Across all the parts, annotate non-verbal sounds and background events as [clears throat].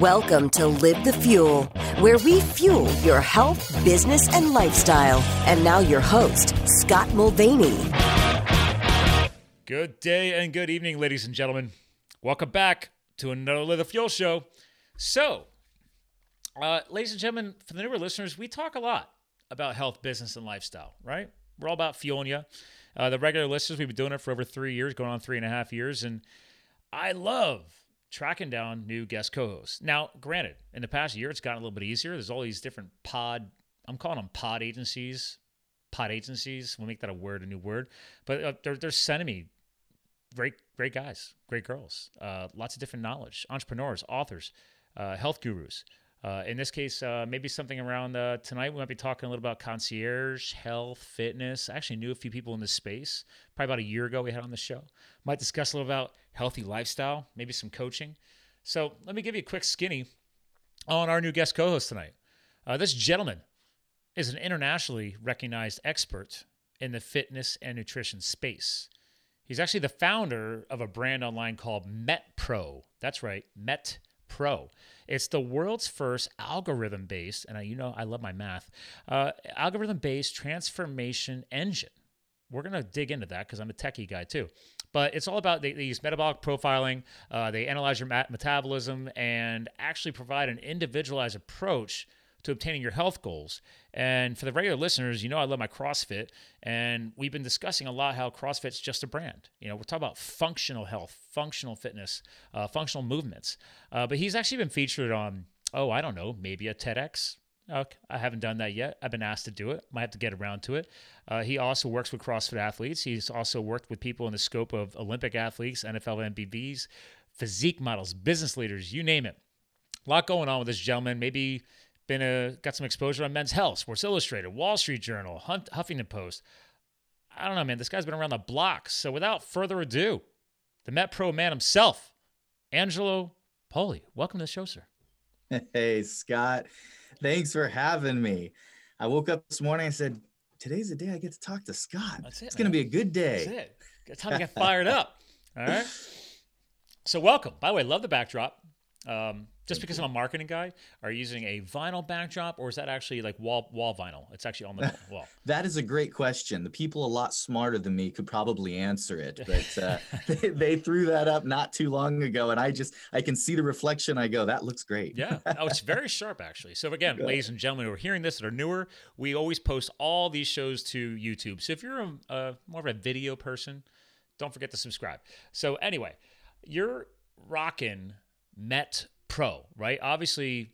Welcome to Live the Fuel, where we fuel your health, business, and lifestyle. And now, your host, Scott Mulvaney. Good day and good evening, ladies and gentlemen. Welcome back to another Live the Fuel show. So, uh, ladies and gentlemen, for the newer listeners, we talk a lot about health, business, and lifestyle, right? We're all about fueling you. Uh, the regular listeners, we've been doing it for over three years, going on three and a half years. And I love tracking down new guest co-hosts. Now, granted, in the past year, it's gotten a little bit easier. There's all these different pod, I'm calling them pod agencies, pod agencies. We'll make that a word, a new word. But uh, they're, they're sending me great, great guys, great girls, uh, lots of different knowledge, entrepreneurs, authors, uh, health gurus. Uh, in this case, uh, maybe something around uh, tonight. We might be talking a little about concierge, health, fitness. I actually knew a few people in this space. Probably about a year ago, we had on the show. Might discuss a little about healthy lifestyle, maybe some coaching. So let me give you a quick skinny on our new guest co-host tonight. Uh, this gentleman is an internationally recognized expert in the fitness and nutrition space. He's actually the founder of a brand online called MetPro. That's right, Met Pro. It's the world's first algorithm based, and I, you know I love my math, uh, algorithm based transformation engine. We're going to dig into that because I'm a techie guy too. But it's all about they, they use metabolic profiling, uh, they analyze your mat- metabolism, and actually provide an individualized approach to obtaining your health goals. And for the regular listeners, you know I love my CrossFit, and we've been discussing a lot how CrossFit's just a brand. You know, we're talking about functional health, functional fitness, uh, functional movements. Uh, but he's actually been featured on, oh, I don't know, maybe a TEDx. Okay. I haven't done that yet. I've been asked to do it. Might have to get around to it. Uh, he also works with CrossFit athletes. He's also worked with people in the scope of Olympic athletes, NFL MVPs, physique models, business leaders, you name it. A lot going on with this gentleman. Maybe been a, got some exposure on Men's Health, Sports Illustrated, Wall Street Journal, Hunt, Huffington Post. I don't know, man. This guy's been around the block. So without further ado, the Met Pro man himself, Angelo Poli. Welcome to the show, sir. Hey, Scott. Thanks for having me. I woke up this morning and said, Today's the day I get to talk to Scott. That's it. It's going to be a good day. That's it. It's time to get fired [laughs] up. All right. So, welcome. By the way, love the backdrop. Um, just because I'm a marketing guy, are you using a vinyl backdrop or is that actually like wall wall vinyl? It's actually on the [laughs] wall. that is a great question. The people a lot smarter than me could probably answer it, [laughs] but uh, [laughs] they, they, threw that up not too long ago, and I just I can see the reflection. I go, that looks great. yeah, oh, it's very sharp actually. So again, Good. ladies and gentlemen who are hearing this that are newer, we always post all these shows to YouTube. So if you're a, a more of a video person, don't forget to subscribe. So anyway, you're rocking Met pro, right? Obviously,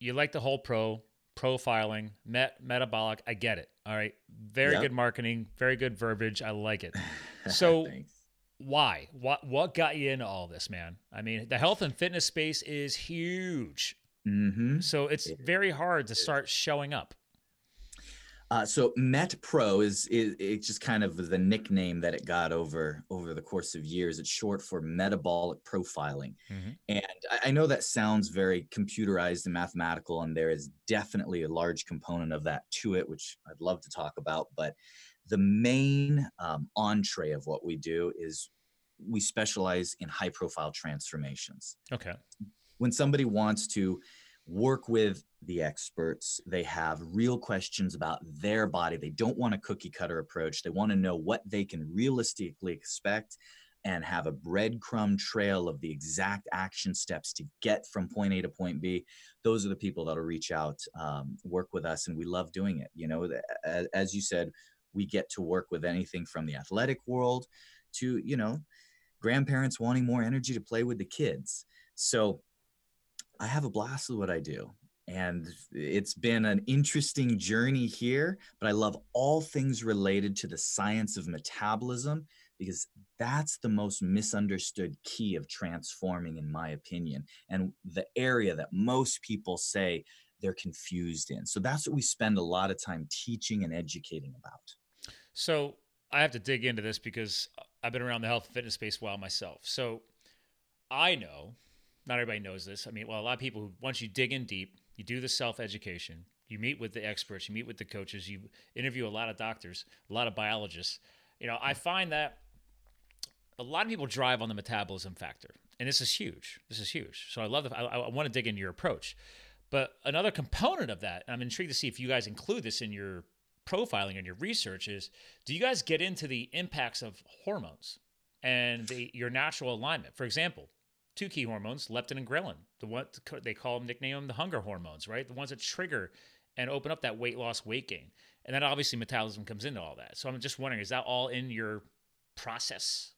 you like the whole pro profiling, met metabolic. I get it. All right, very yep. good marketing, very good verbiage. I like it. [laughs] So. [laughs] why? What what got you into all this, man? I mean, the health and fitness space is huge. Mm-hmm. So it's very hard to start showing up. Uh, so Met Pro is, is it's just kind of the nickname that it got over over the course of years. It's short for metabolic profiling, mm-hmm. and I, I know that sounds very computerized and mathematical, and there is definitely a large component of that to it, which I'd love to talk about. But the main um, entree of what we do is we specialize in high profile transformations. Okay. When somebody wants to work with the experts. They have real questions about their body. They don't want a cookie cutter approach. They want to know what they can realistically expect and have a breadcrumb trail of the exact action steps to get from point A to point B. Those are the people that'll reach out, um, work with us, and we love doing it. You know, as you said, we get to work with anything from the athletic world to, you know, grandparents wanting more energy to play with the kids. So I have a blast with what I do. And it's been an interesting journey here, but I love all things related to the science of metabolism because that's the most misunderstood key of transforming, in my opinion, and the area that most people say they're confused in. So that's what we spend a lot of time teaching and educating about. So I have to dig into this because I've been around the health and fitness space a while myself. So I know not everybody knows this. I mean, well, a lot of people, once you dig in deep, you do the self education, you meet with the experts, you meet with the coaches, you interview a lot of doctors, a lot of biologists. You know, I find that a lot of people drive on the metabolism factor. and this is huge. This is huge. So I love the. I, I want to dig into your approach, but another component of that, I'm intrigued to see if you guys include this in your profiling and your research. Is do you guys get into the impacts of hormones and the, your natural alignment? For example, two key hormones, leptin and ghrelin. The one they call them, nickname them the hunger hormones, right? The ones that trigger and open up that weight loss, weight gain, and then obviously metabolism comes into all that. So I'm just wondering, is that all in your process?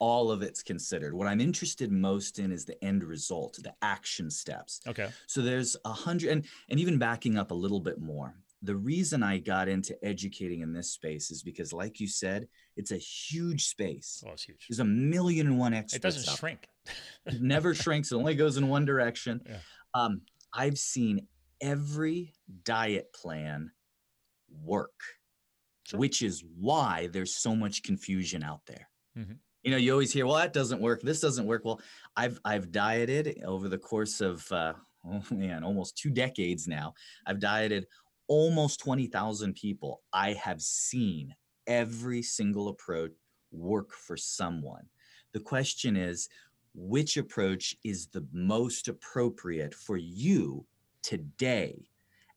all of it's considered. What I'm interested most in is the end result, the action steps. Okay. So there's a hundred, and, and even backing up a little bit more. The reason I got into educating in this space is because, like you said, it's a huge space. Oh, it's huge. There's a million and one experts. It doesn't shrink. [laughs] it never shrinks. It only goes in one direction. Yeah. Um, I've seen every diet plan work, Sure. which is why there's so much confusion out there. Mhm. You know, you always hear, "Well, that doesn't work. This doesn't work." Well, I've I've dieted over the course of uh, [laughs] oh man, almost two decades now. I've dieted almost twenty thousand people. I have seen every single approach work for someone. The question is, which approach is the most appropriate for you today?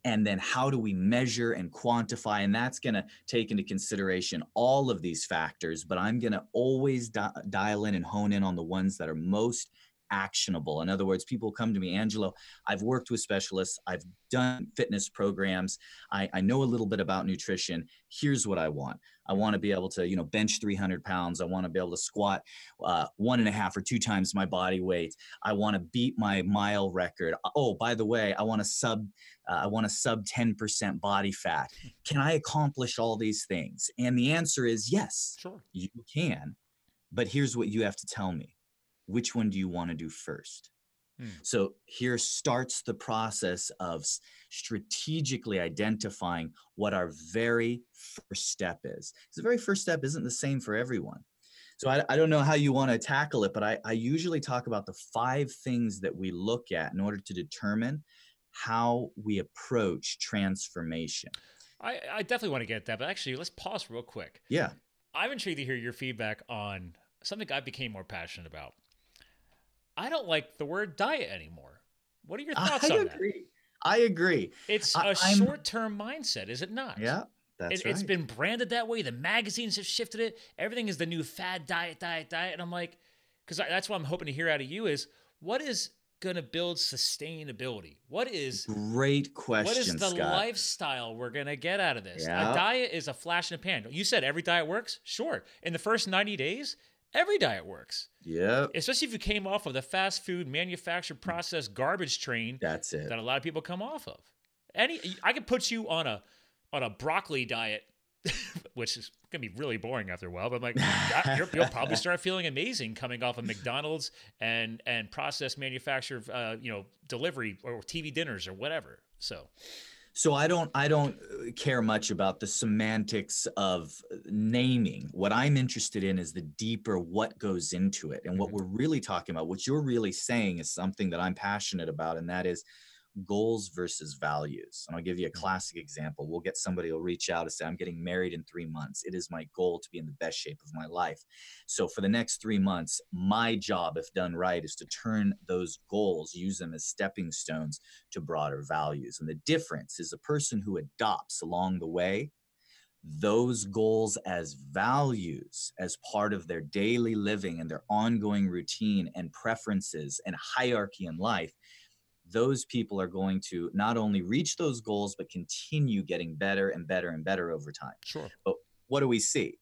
And then how do we measure and quantify? And that's going to take into consideration all of these factors, but I'm going to always di- dial in and hone in on the ones that are most actionable. In other words, people come to me, Angelo, I've worked with specialists, I've done fitness programs, I, I know a little bit about nutrition. Here's what I want. I want to be able to, you know, bench 300 pounds. I want to be able to squat uh, one and a half or two times my body weight. I want to beat my mile record. Oh, by the way, I want to sub, uh, I want to sub 10% body fat. Can I accomplish all these things? And the answer is yes, Sure. you can. But here's what you have to tell me which one do you want to do first? Hmm. So here starts the process of strategically identifying what our very first step is. The very first step isn't the same for everyone. So I, I don't know how you want to tackle it, but I, I usually talk about the five things that we look at in order to determine how we approach transformation. I, I definitely want to get that, but actually, let's pause real quick. Yeah. I'm intrigued to hear your feedback on something I became more passionate about. I don't like the word diet anymore. What are your [laughs] thoughts I on that? agree. I agree. It's I- a I'm- short-term mindset, is it not? Yeah, that's it, right. It's been branded that way. The magazines have shifted it. Everything is the new fad diet, diet, diet. And I'm like, because that's what I'm hoping to hear out of you is what is going to build sustainability? What is Great question, what is the Scott. lifestyle we're going to get out of this? Yeah. A diet is a flash in the pan. You said every diet works? Sure. In the first 90 days, every diet works. Yeah. Especially if you came off of the fast food manufactured processed garbage train that's it. that a lot of people come off of. Any I could put you on a on a broccoli diet, [laughs] which is gonna be really boring after a while. But I'm like, you're- you'll probably start feeling amazing coming off of McDonald's and and processed manufactured, uh, you know, delivery or TV dinners or whatever. So So I don't I don't uh, care much about the semantics of uh, naming. What I'm interested in is the deeper what goes into it. And what Mhm. we're really talking about, what you're really saying is something that I'm passionate about and that is goals versus values. And I'll give you a Mhm. classic example. We'll get somebody will reach out and say I'm getting married in 3 months. It is my goal to be in the best shape of my life. So for the next 3 months, my job if done right is to turn those goals, use them as stepping stones to broader values. And the difference is a person who adopts along the way those goals as values, as part of their daily living and their ongoing routine and preferences and hierarchy in life. Those people are going to not only reach those goals, but continue getting better and better and better over time sure, But what do we see?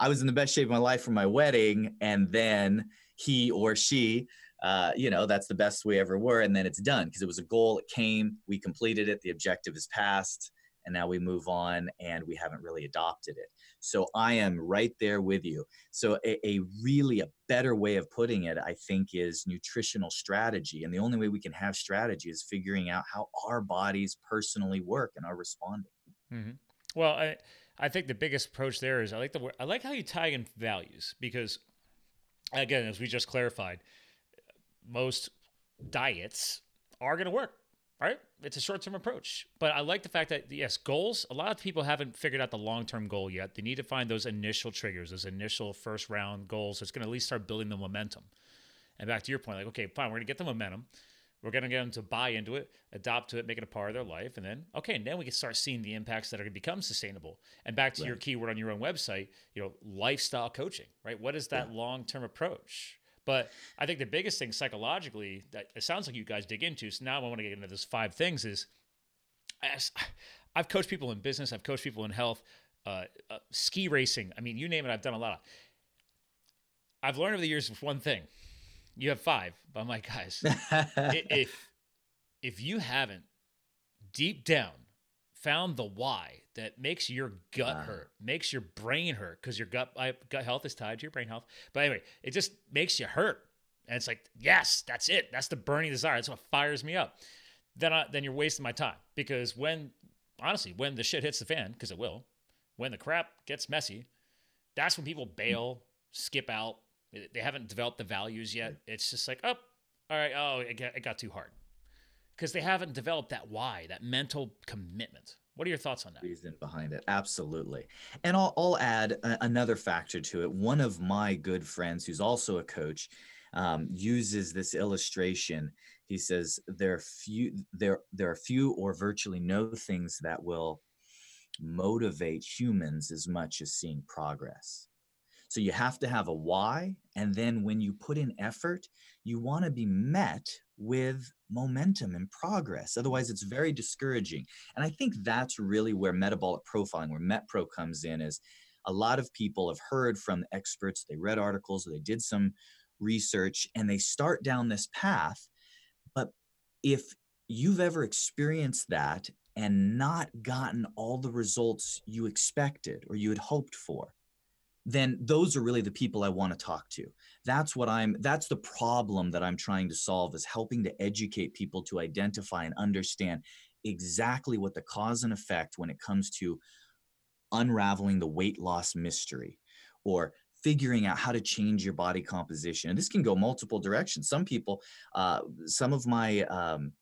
I was in the best shape of my life for my wedding, and then he or she, uh, you know, that's the best we ever were, and then it's done because it was a goal. It came, we completed it, the objective is passed, and now we move on, and we haven't really adopted it. So I am right there with you. So a, a really a better way of putting it, I think, is nutritional strategy, and the only way we can have strategy is figuring out how our bodies personally work and are responding. hmm Well, I I think the biggest approach there is I like the I like how you tie in values because again, as we just clarified, most diets are going to work, right? It's a short-term approach, but I like the fact that yes, goals. A lot of people haven't figured out the long-term goal yet. They need to find those initial triggers, those initial first-round goals. It's going to at least start building the momentum. And back to your point, like, okay, fine, we're going to get the momentum. We're going to get them to buy into it, adopt to it, make it a part of their life. And then, okay, and then we can start seeing the impacts that are going to become sustainable. And back to right. your keyword on your own website, you know, lifestyle coaching, right? What is that yeah. long term approach? But I think the biggest thing psychologically that it sounds like you guys dig into. So now I want to get into this five things is I've coached people in business, I've coached people in health, uh, uh, ski racing. I mean, you name it, I've done a lot. Of. I've learned over the years one thing. You have five, but I'm like, guys, [laughs] if if you haven't deep down found the why that makes your gut hurt, makes your brain hurt, because your gut gut health is tied to your brain health. But anyway, it just makes you hurt, and it's like, yes, that's it. That's the burning desire. That's what fires me up. Then I, then you're wasting my time because when honestly, when the shit hits the fan, because it will, when the crap gets messy, that's when people bail, skip out. They haven't developed the values yet. Mm. It's just like, oh, all right, oh, it got, it got too hard. Because they haven't developed that why, that mental commitment. What are your thoughts on that? Reason behind it, absolutely. And I'll, I'll add a, another factor to it. One of my good friends, who's also a coach, um, uses this illustration. He says there are few there there are few or virtually no things that will motivate humans as much as seeing progress. So you have to have a why. And then when you put in effort, you want to be met with momentum and progress. Otherwise, it's very discouraging. And I think that's really where metabolic profiling, where MetPro comes in, is a lot of people have heard from experts, they read articles, or they did some research, and they start down this path. But if you've ever experienced that and not gotten all the results you expected or you had hoped for, then those are really the people I want to talk to. That's what I'm that's the problem that I'm trying to solve is helping to educate people to identify and understand exactly what the cause and effect when it comes to unraveling the weight loss mystery or figuring out how to change your body composition. And this can go multiple directions. Some people, uh, some of my um,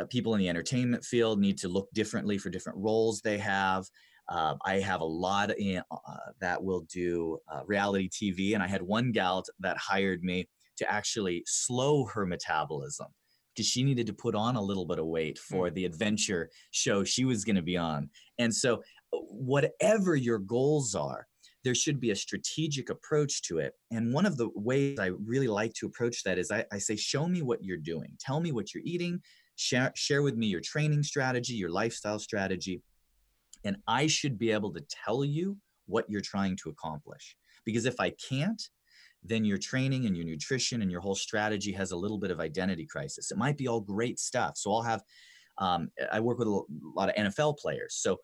uh, people in the entertainment field need to look differently for different roles they have. Uh, I have a lot in, uh, that will do uh, reality TV, and I had one gal that hired me to actually slow her metabolism because she needed to put on a little bit of weight for mm. the adventure show she was going to be on. And so, uh, whatever your goals are, there should be a strategic approach to it. And one of the ways I really like to approach that is I, I say, show me what you're doing. Tell me what you're eating. Share, share with me your training strategy, your lifestyle strategy and I should be able to tell you what you're trying to accomplish. Because if I can't, then your training and your nutrition and your whole strategy has a little bit of identity crisis. It might be all great stuff. So I'll have, um, I work with a lot of NFL players. So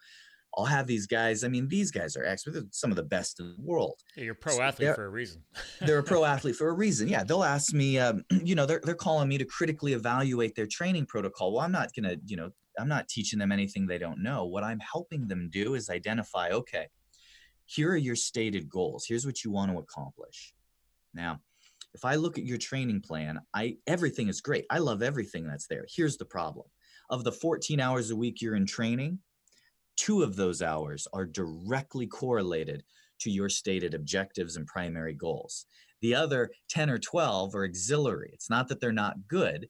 I'll have these guys. I mean, these guys are experts, some of the best in the world. Yeah, you're a pro so athlete for a reason. [laughs] they're a pro athlete for a reason. Yeah, they'll ask me. Um, [clears throat] you know, they're they're calling me to critically evaluate their training protocol. Well, I'm not gonna, you know, I'm not teaching them anything they don't know. What I'm helping them do is identify. Okay, here are your stated goals. Here's what you want to accomplish. Now, if I look at your training plan, I everything is great. I love everything that's there. Here's the problem. Of the 14 hours a week you're in training, two of those hours are directly correlated to your stated objectives and primary goals. The other 10 or 12 are auxiliary. It's not that they're not good.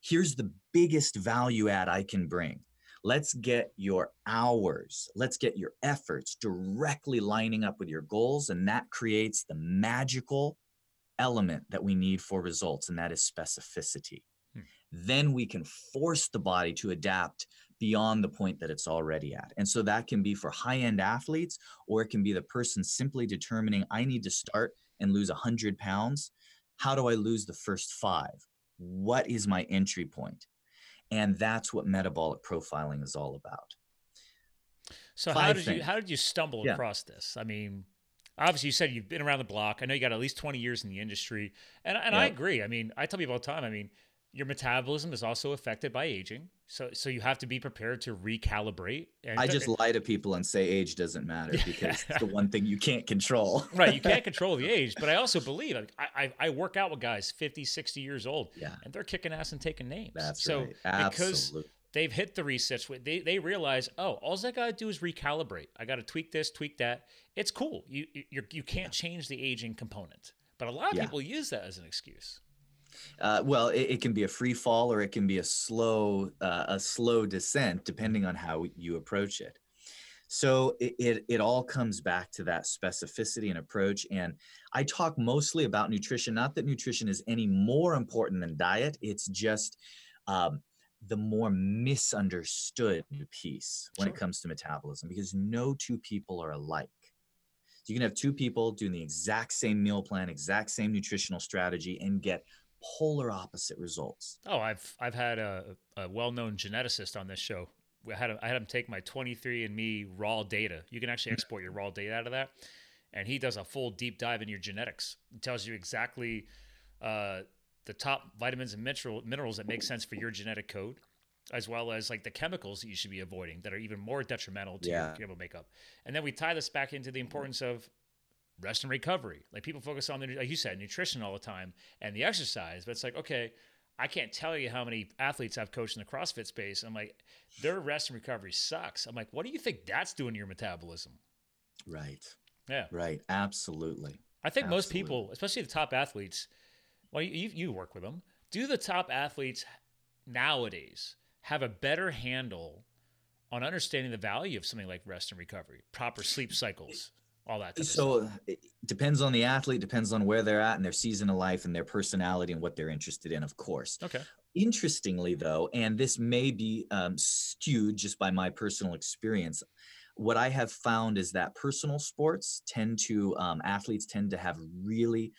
Here's the biggest value add I can bring. Let's get your hours, let's get your efforts directly lining up with your goals. And that creates the magical element that we need for results, and that is specificity. Hmm. Then we can force the body to adapt beyond the point that it's already at. And so that can be for high end athletes, or it can be the person simply determining, I need to start and lose 100 pounds. How do I lose the first five? What is my entry point? And that's what metabolic profiling is all about. So how did things. you how did you stumble yeah. across this? I mean, obviously you said you've been around the block. I know you got at least 20 years in the industry. And and. I agree. I mean, I tell people all the time, I mean, your metabolism is also affected by aging. So so you have to be prepared to recalibrate. I just lie to people and say age doesn't matter [laughs] because it's the one thing you can't control. [laughs] right, you can't [laughs] control the age, but I also believe I, I, I work out with guys 50, 60 years old yeah. and they're kicking ass and taking names. That's so right. Absolutely. because they've hit the resets they they realize, "Oh, all I got to do is recalibrate. I got to tweak this, tweak that." It's cool. You you you can't change the aging component. But a lot of yeah. people use that as an excuse. Uh, well, it, it, can be a free fall or it can be a slow uh, a slow descent, depending on how you approach it. So it, it, it all comes back to that specificity and approach. And I talk mostly about nutrition. Not that nutrition is any more important than diet. It's just um, the more misunderstood piece when sure. it comes to metabolism because no two people are alike. So you can have two people doing the exact same meal plan, exact same nutritional strategy, and get polar opposite results. Oh, I've I've had a, a well-known geneticist on this show. I had, I had him take my 23andMe raw data. You can actually export your raw data out of that, and he does a full deep dive in your genetics. He tells you exactly uh, the top vitamins and mineral, minerals that make sense for your genetic code, as well as like the chemicals that you should be avoiding that are even more detrimental to yeah. your chemical makeup. And then we tie this back into the importance of rest and recovery. Like people focus on the, like you said, nutrition all the time and the exercise, but it's like, okay, I can't tell you how many athletes I've coached in the CrossFit space. I'm like, their rest and recovery sucks. I'm like, what do you think that's doing to your metabolism? Right. Yeah. Right. Absolutely. I think Absolutely. most people, especially the top athletes, well, you, you work with them. Do the top athletes nowadays have a better handle on understanding the value of something like rest and recovery, proper sleep cycles, all that. So it depends on the athlete, depends on where they're at and their season of life and their personality and what they're interested in, of course. Okay. Interestingly, though, and this may be um, skewed just by my personal experience, what I have found is that personal sports tend to um, athletes tend to have really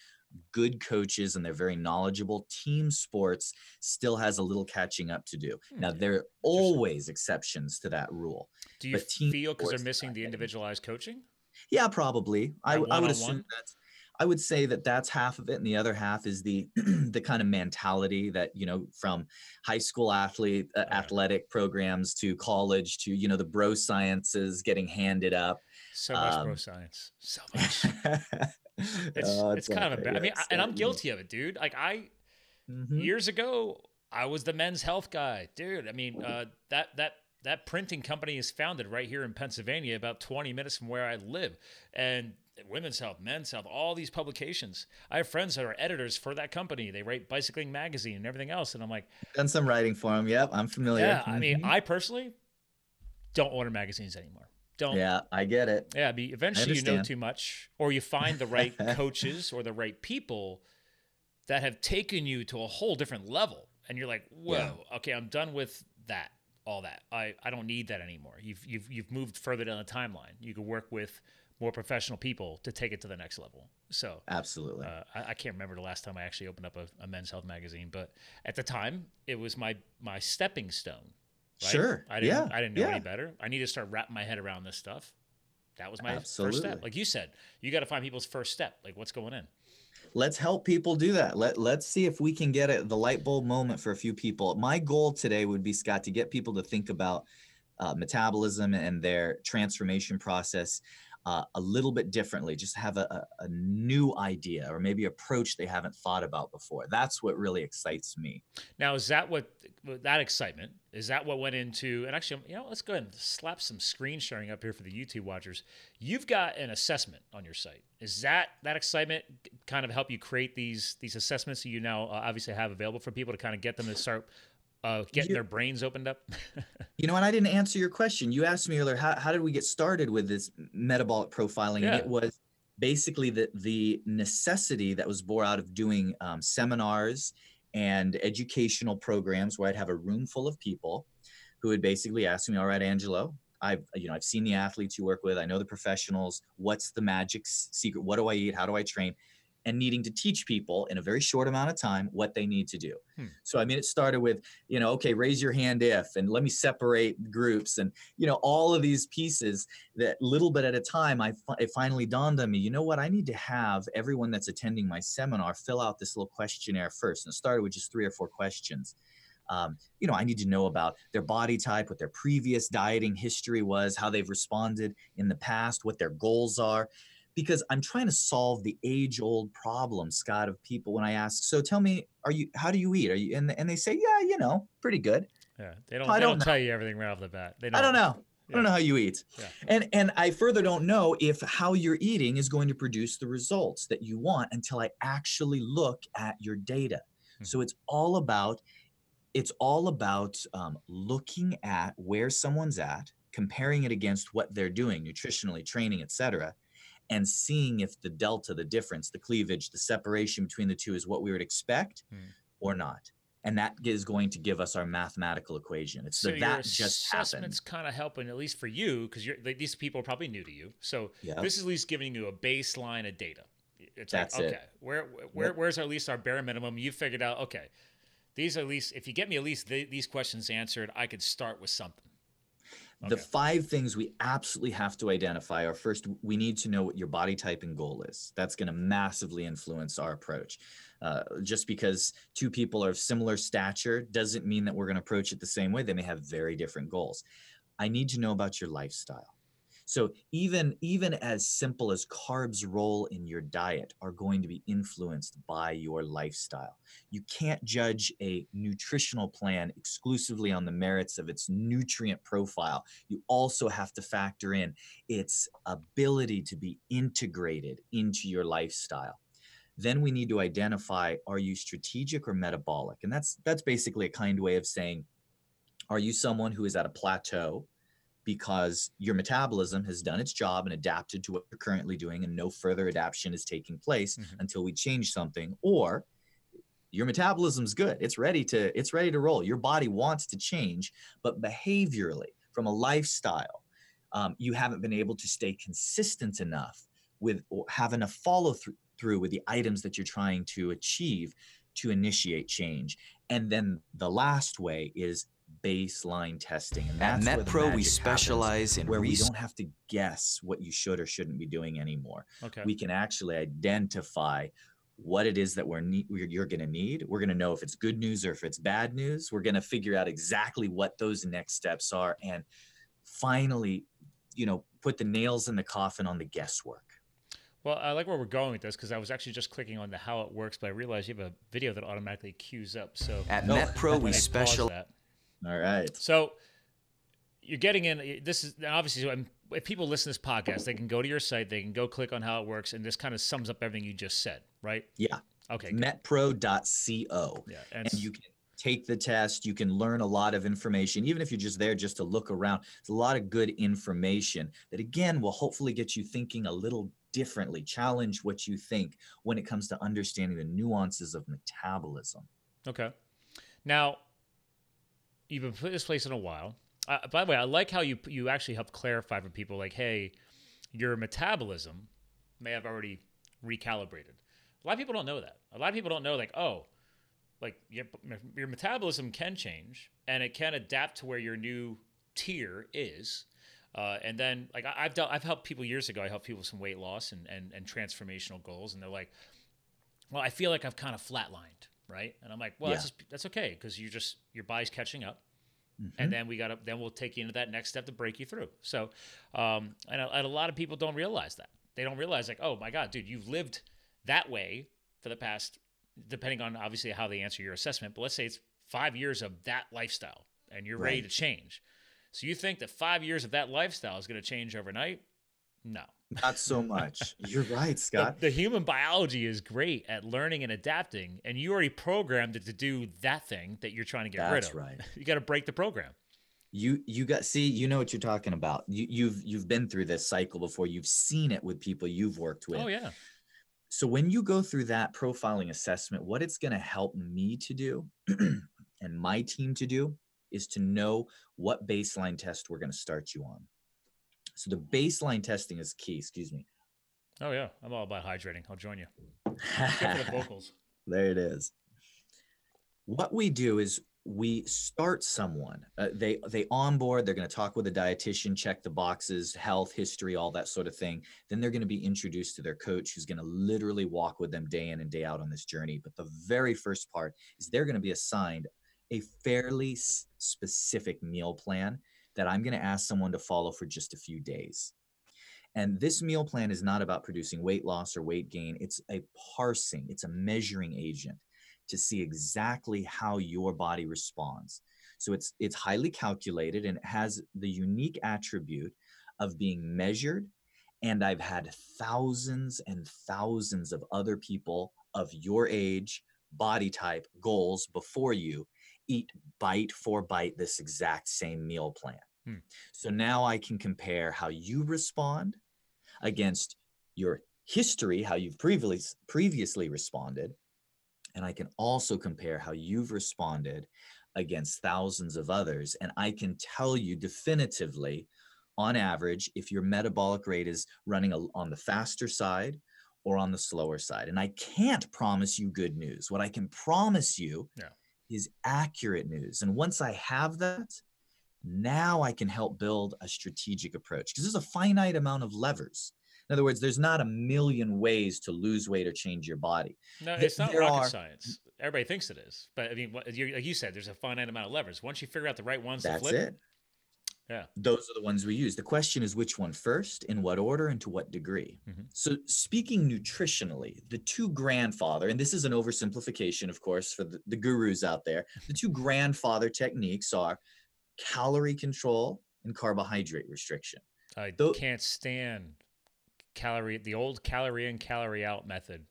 good coaches and they're very knowledgeable. Team sports still has a little catching up to do. Hmm. Now there are always exceptions to that rule. Do you feel because they're missing the individualized coaching? Yeah, probably. I, I would assume that. I would say that that's half of it, and the other half is the [clears throat] the kind of mentality that you know from high school athlete uh, athletic programs to college to you know the bro sciences getting handed up. So much um, bro science, so [laughs] much. it's oh, it's kind of a bad. I mean, I, and I'm guilty of it, dude. Like I mm-hmm. years ago, I was the men's health guy, dude. I mean, uh, that that that printing company is founded right here in Pennsylvania, about 20 minutes from where I live, and women's health, men's health, all these publications. I have friends that are editors for that company. They write Bicycling Magazine and everything else, and I'm like, done some writing for them. Yep, I'm familiar. Yeah, I mean, mm-hmm. I personally don't order magazines anymore. Don't. Yeah, I get it. Yeah, be eventually you know too much, or you find the right [laughs] coaches or the right people that have taken you to a whole different level, and you're like, whoa, yeah. okay, I'm done with that, all that. I, I don't need that anymore. You've you've you've moved further down the timeline. You can work with more professional people to take it to the next level. So absolutely, uh, I, I, can't remember the last time I actually opened up a, a men's health magazine, but at the time it was my my stepping stone Right? Sure. I didn't, yeah. I didn't know yeah. any better. I need to start wrapping my head around this stuff. That was my Absolutely. first step. Like you said, you got to find people's first step. Like what's going in. Let's help people do that. Let Let's see if we can get it the light bulb moment for a few people. My goal today would be Scott to get people to think about uh, metabolism and their transformation process uh, a little bit differently, just have a, a, a, new idea or maybe approach they haven't thought about before. That's what really excites me. Now, is that what that excitement is that what went into? And actually, you know, let's go ahead and slap some screen sharing up here for the YouTube watchers. You've got an assessment on your site. Is that that excitement kind of help you create these these assessments that you now uh, obviously have available for people to kind of get them to start uh, getting you, their brains opened up? [laughs] you know, and I didn't answer your question. You asked me earlier, how, how did we get started with this metabolic profiling? Yeah. And it was basically the, the necessity that was born out of doing um, seminars and educational programs where I'd have a room full of people who would basically ask me, all right, Angelo, I've, you know, I've seen the athletes you work with. I know the professionals. What's the magic secret? What do I eat? How do I train? And needing to teach people in a very short amount of time what they need to do. Hmm. So I mean it started with, you know, okay, raise your hand if and let me separate groups and you know all of these pieces that little bit at a time I it finally dawned on me, you know what, I need to have everyone that's attending my seminar fill out this little questionnaire first. And it started with just three or four questions. Um, you know, I need to know about their body type, what their previous dieting history was, how they've responded in the past, what their goals are because I'm trying to solve the age old problem, Scott, of people when I ask, so tell me, are you, how do you eat? Are you, and, and they say, yeah, you know, pretty good. Yeah. They don't, they don't, don't tell you everything right off the bat. They don't. I don't know. Yeah. I don't know how you eat. Yeah. And, and I further don't know if how you're eating is going to produce the results that you want until I actually look at your data. Hmm. So it's all about it's all about um, looking at where someone's at, comparing it against what they're doing nutritionally, training, etc., and seeing if the delta, the difference, the cleavage, the separation between the two is what we would expect hmm. or not and that is going to give us our mathematical equation. It's so the that just happened. It's kind of helping at least for you because like, these people are probably new to you. So yep. this is at least giving you a baseline of data. It's That's like, okay, it. where where yep. where's at least our bare minimum? You figured out okay, these at least if you get me at least the, these questions answered, I could start with something. Okay. The five things we absolutely have to identify are first, we need to know what your body type and goal is. That's going to massively influence our approach. Uh, just because two people are of similar stature doesn't mean that we're going to approach it the same way. They may have very different goals. I need to know about your lifestyle. So even even as simple as carbs role in your diet are going to be influenced by your lifestyle. You can't judge a nutritional plan exclusively on the merits of its nutrient profile. You also have to factor in its ability to be integrated into your lifestyle then we need to identify are you strategic or metabolic and that's that's basically a kind way of saying are you someone who is at a plateau because your metabolism has done its job and adapted to what you're currently doing and no further adaptation is taking place mm-hmm. until we change something or your metabolism's good it's ready to it's ready to roll your body wants to change but behaviorally from a lifestyle um, you haven't been able to stay consistent enough with have enough follow through through with the items that you're trying to achieve to initiate change. And then the last way is baseline testing. And that's At MetPro, we specialize in where we don't have to guess what you should or shouldn't be doing anymore. Okay. We can actually identify what it is that we're ne- you're going to need. We're going to know if it's good news or if it's bad news. We're going to figure out exactly what those next steps are, and finally, you know, put the nails in the coffin on the guesswork. Well, I like where we're going with this because I was actually just clicking on the how it works, but I realized you have a video that automatically queues up. So at oh, MetPro, we [laughs] specialize. All right. So you're getting in. This is obviously if people listen to this podcast, they can go to your site, they can go click on how it works, and this kind of sums up everything you just said, right? Yeah. Okay. Metpro.co. Yeah, and, and you can take the test. You can learn a lot of information, even if you're just there just to look around. It's a lot of good information that, again, will hopefully get you thinking a little differently, challenge what you think when it comes to understanding the nuances of metabolism. Okay. Now, you've been put this place in a while. Uh, by the way, I like how you you actually help clarify for people like, hey, your metabolism may have already recalibrated. A lot of people don't know that. A lot of people don't know like, oh, like your, your metabolism can change and it can adapt to where your new tier is uh, and then like I, have dealt, I've helped people years ago. I helped people with some weight loss and, and and transformational goals, and they're like, "Well, I feel like I've kind of flatlined, right?" And I'm like, "Well, yeah. that's just, that's okay because you just your body's catching up." Mm-hmm. And then we got to then we'll take you into that next step to break you through. So, um, and a, and a lot of people don't realize that. They don't realize like, oh my God, dude, you've lived that way for the past, depending on obviously how they answer your assessment. But let's say it's five years of that lifestyle, and you're right. ready to change. So you think that five years of that lifestyle is going to change overnight? No. Not so much. You're right, [laughs] Scott. The, the, human biology is great at learning and adapting, and you already programmed it to do that thing that you're trying to get That's rid of. That's right. [laughs] You got to break the program. You you got see you know what you're talking about. You you've you've been through this cycle before. You've seen it with people you've worked with. Oh yeah. So when you go through that profiling assessment, what it's going to help me to do [clears throat] and my team to do is to know what baseline test we're going to start you on. So the baseline testing is key. Excuse me. Oh yeah, I'm all about hydrating. I'll join you. the vocals. [laughs] There it is. What we do is we start someone. Uh, they they onboard. They're going to talk with a dietitian, check the boxes, health history, all that sort of thing. Then they're going to be introduced to their coach, who's going to literally walk with them day in and day out on this journey. But the very first part is they're going to be assigned a fairly specific meal plan that I'm going to ask someone to follow for just a few days. And this meal plan is not about producing weight loss or weight gain. It's a parsing, it's a measuring agent to see exactly how your body responds. So it's it's highly calculated and it has the unique attribute of being measured and I've had thousands and thousands of other people of your age body type goals before you eat bite for bite this exact same meal plan. Hmm. So now I can compare how you respond against your history, how you've previously previously responded, and I can also compare how you've responded against thousands of others. And I can tell you definitively, on average, if your metabolic rate is running on the faster side or on the slower side. And I can't promise you good news. What I can promise you yeah. Is accurate news. And once I have that, now I can help build a strategic approach because there's a finite amount of levers. In other words, there's not a million ways to lose weight or change your body. No, it's not there rocket are, science. Everybody thinks it is, but I mean, what, like you said, there's a finite amount of levers. Once you figure out the right ones that's to flip, it. Yeah. Those are the ones we use. The question is which one first, in what order, and to what degree. Mm-hmm. So, speaking nutritionally, the two grandfather, and this is an oversimplification, of course, for the, the gurus out there, the two grandfather techniques are calorie control and carbohydrate restriction. I Th- can't stand calorie, the old calorie in, calorie out method.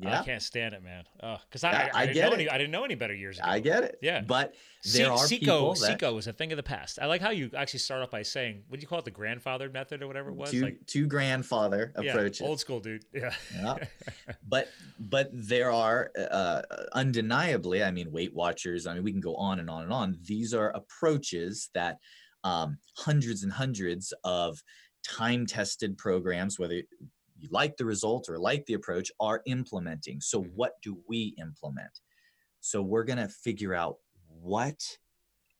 Yeah. I can't stand it, man. Oh, because I, I, I, I, didn't know any, I didn't know any better years ago. I get it. Yeah, but there C- are people that... A thing of the past. I like how you actually start off by saying, "What do you call it? The grandfather method or whatever it was." Two, like, two grandfather yeah, approaches. Old school, dude. Yeah. yeah. [laughs] But but there are uh, undeniably. I mean, Weight Watchers. I mean, we can go on and on and on. These are approaches that um, hundreds and hundreds of time tested programs, whether like the result or like the approach, are implementing. So, mm-hmm. what do we implement? So, we're going to figure out what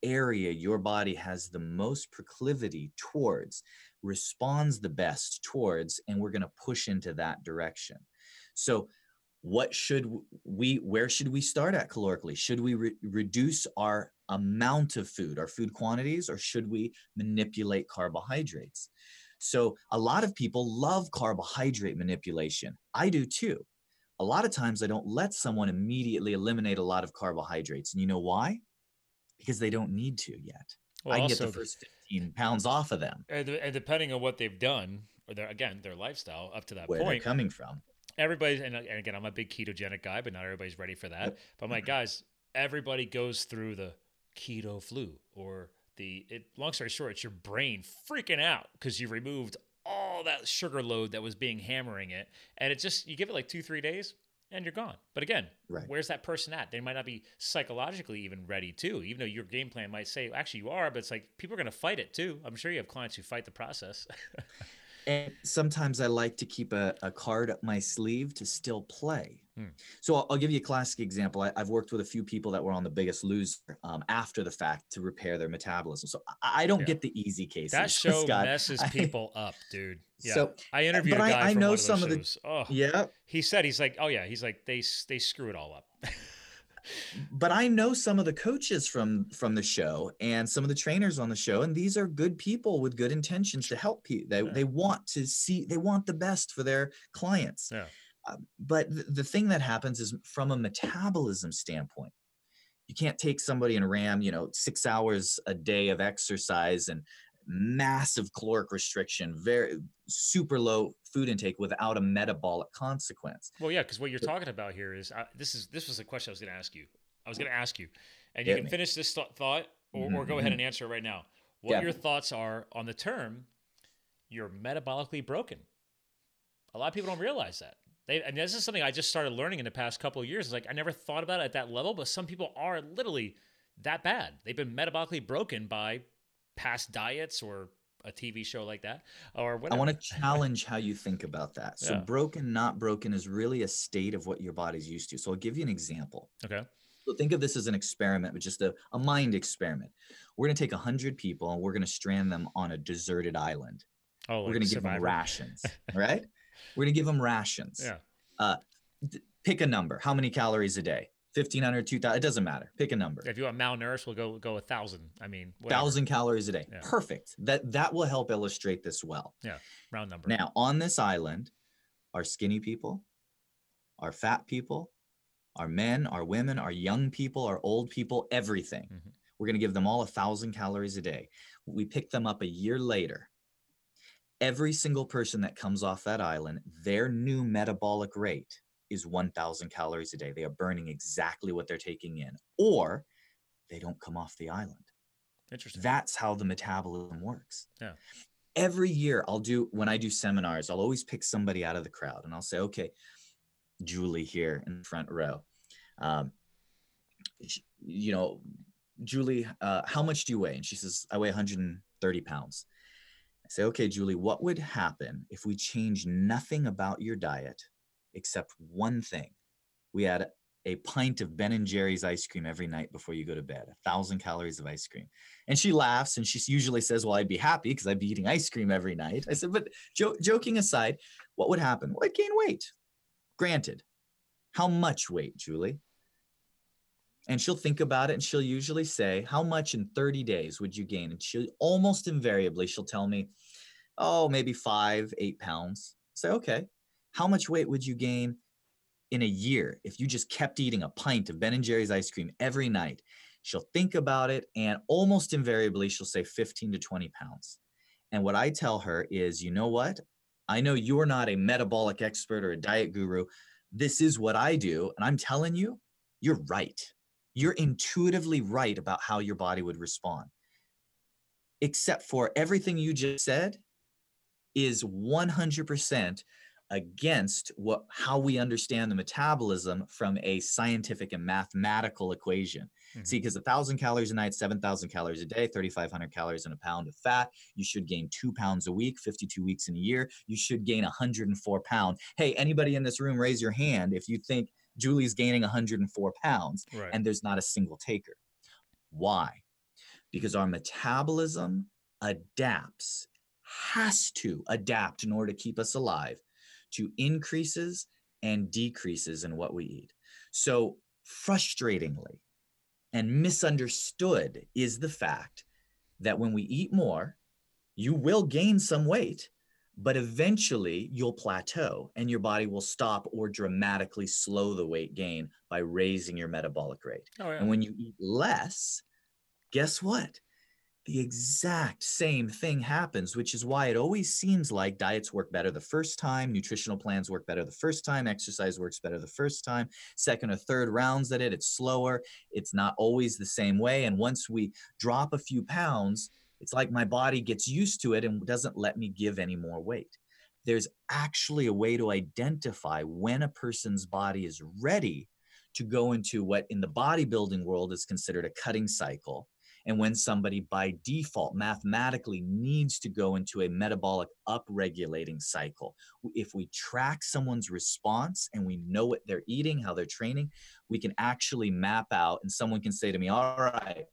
area your body has the most proclivity towards, responds the best towards, and we're going to push into that direction. So, what should we where should we start at calorically should we re- reduce our amount of food our food quantities or should we manipulate carbohydrates so a lot of people love carbohydrate manipulation. I do too. A lot of times I don't let someone immediately eliminate a lot of carbohydrates. And you know why? Because they don't need to yet. Well, I can get the first 15 pounds off of them. And, depending on what they've done, or their again, their lifestyle up to that Where point. Where they're coming from. Everybody's, and, and again, I'm a big ketogenic guy, but not everybody's ready for that. But my mm-hmm. guys, everybody goes through the keto flu or the it, long story short, it's your brain freaking out because you removed all that sugar load that was being hammering it, and it just you give it like two three days and you're gone. But again, right. where's that person at? They might not be psychologically even ready too, even though your game plan might say actually you are, but it's like people are going to fight it too. I'm sure you have clients who fight the process. [laughs] and sometimes I like to keep a, a card up my sleeve to still play. Hmm. So I'll, I'll, give you a classic example. I, have worked with a few people that were on the biggest loser um, after the fact to repair their metabolism. So I, I don't yeah. get the easy cases. That [laughs] show Scott. messes [laughs] people I, up, dude. Yeah. So I interviewed a guy I, know some of, of the. Oh, yeah. He said he's like, oh yeah, he's like they they screw it all up. [laughs] but I know some of the coaches from from the show and some of the trainers on the show, and these are good people with good intentions to help people. They, yeah. they want to see, they want the best for their clients. Yeah. Uh, but th- the thing that happens is from a metabolism standpoint, you can't take somebody and ram, you know, six hours a day of exercise and massive caloric restriction, very super low food intake without a metabolic consequence. Well, yeah, because what you're talking about here is uh, this is this was a question I was going to ask you. I was going to ask you, and you can me. finish this th- thought or, mm-hmm. or, go ahead mm-hmm. and answer it right now. What your thoughts are on the term "you're metabolically broken"? A lot of people don't realize that. They, and this is something I just started learning in the past couple of years. It's like I never thought about it at that level, but some people are literally that bad. They've been metabolically broken by past diets or a TV show like that or whatever. I want to challenge how you think about that. So yeah. broken, not broken is really a state of what your body's used to. So I'll give you an example. Okay. So think of this as an experiment, but just a, a mind experiment. We're going to take 100 people and we're going to strand them on a deserted island. Oh, like we're going to give them rations, [laughs] right? We're going to give them rations. Yeah. Uh, th- pick a number. How many calories a day? 1500 2000 it doesn't matter. Pick a number. If you want malnourished we'll go go a thousand. I mean whatever. thousand calories a day. Yeah. perfect. That that will help illustrate this well. Yeah. Round number. Now on this island are skinny people are fat people are men are women are young people are old people everything. Mm-hmm. we're going to give them all a thousand calories a day. We pick them up a year later. Every single person that comes off that island their new metabolic rate is 1000 calories a day. They are burning exactly what they're taking in or they don't come off the island. Interesting. that's how the metabolism works. Yeah. every year i'll do when i do seminars i'll always pick somebody out of the crowd and i'll say okay julie here in the front row um, you know julie uh, how much do you weigh? And she says i weigh 130 pounds. I say, okay, Julie, what would happen if we change nothing about your diet except one thing? We add a pint of Ben and Jerry's ice cream every night before you go to bed, a thousand calories of ice cream. And she laughs and she usually says, Well, I'd be happy because I'd be eating ice cream every night. I said, But jo- joking aside, what would happen? Well, I'd gain weight. Granted. How much weight, Julie? And she'll think about it and she'll usually say, How much in 30 days would you gain? And she'll almost invariably, she'll tell me, Oh, maybe five, eight pounds. Say, okay. How much weight would you gain in a year if you just kept eating a pint of Ben and Jerry's ice cream every night? She'll think about it and almost invariably she'll say 15 to 20 pounds. And what I tell her is, you know what? I know you're not a metabolic expert or a diet guru. This is what I do. And I'm telling you, you're right. You're intuitively right about how your body would respond. Except for everything you just said is 100% against what how we understand the metabolism from a scientific and mathematical equation. Mhm. See, because a thousand calories a night, seven thousand calories a day, thirty-five hundred calories in a pound of fat. You should gain two pounds a week, fifty-two weeks in a year. You should gain 104 pounds. Hey, anybody in this room, raise your hand if you think Julie's gaining 104 pounds Right. and there's not a single taker. Why? Because our metabolism adapts, has to adapt in order to keep us alive to increases and decreases in what we eat. So, frustratingly and misunderstood is the fact that when we eat more, you will gain some weight, but eventually you'll plateau and your body will stop or dramatically slow the weight gain by raising your metabolic rate. oh, yeah. And when you eat less, guess what? The exact same thing happens, which is why it always seems like diets work better the first time, nutritional plans work better the first time, exercise works better the first time, second or third rounds at it, it's slower. It's not always the same way. And once we drop a few pounds, it's like my body gets used to it and doesn't let me give any more weight. There's actually a way to identify when a person's body is ready to go into what in the bodybuilding world is considered a cutting cycle and when somebody by default mathematically needs to go into a metabolic upregulating cycle if we track someone's response and we know what they're eating how they're training we can actually map out and someone can say to me all right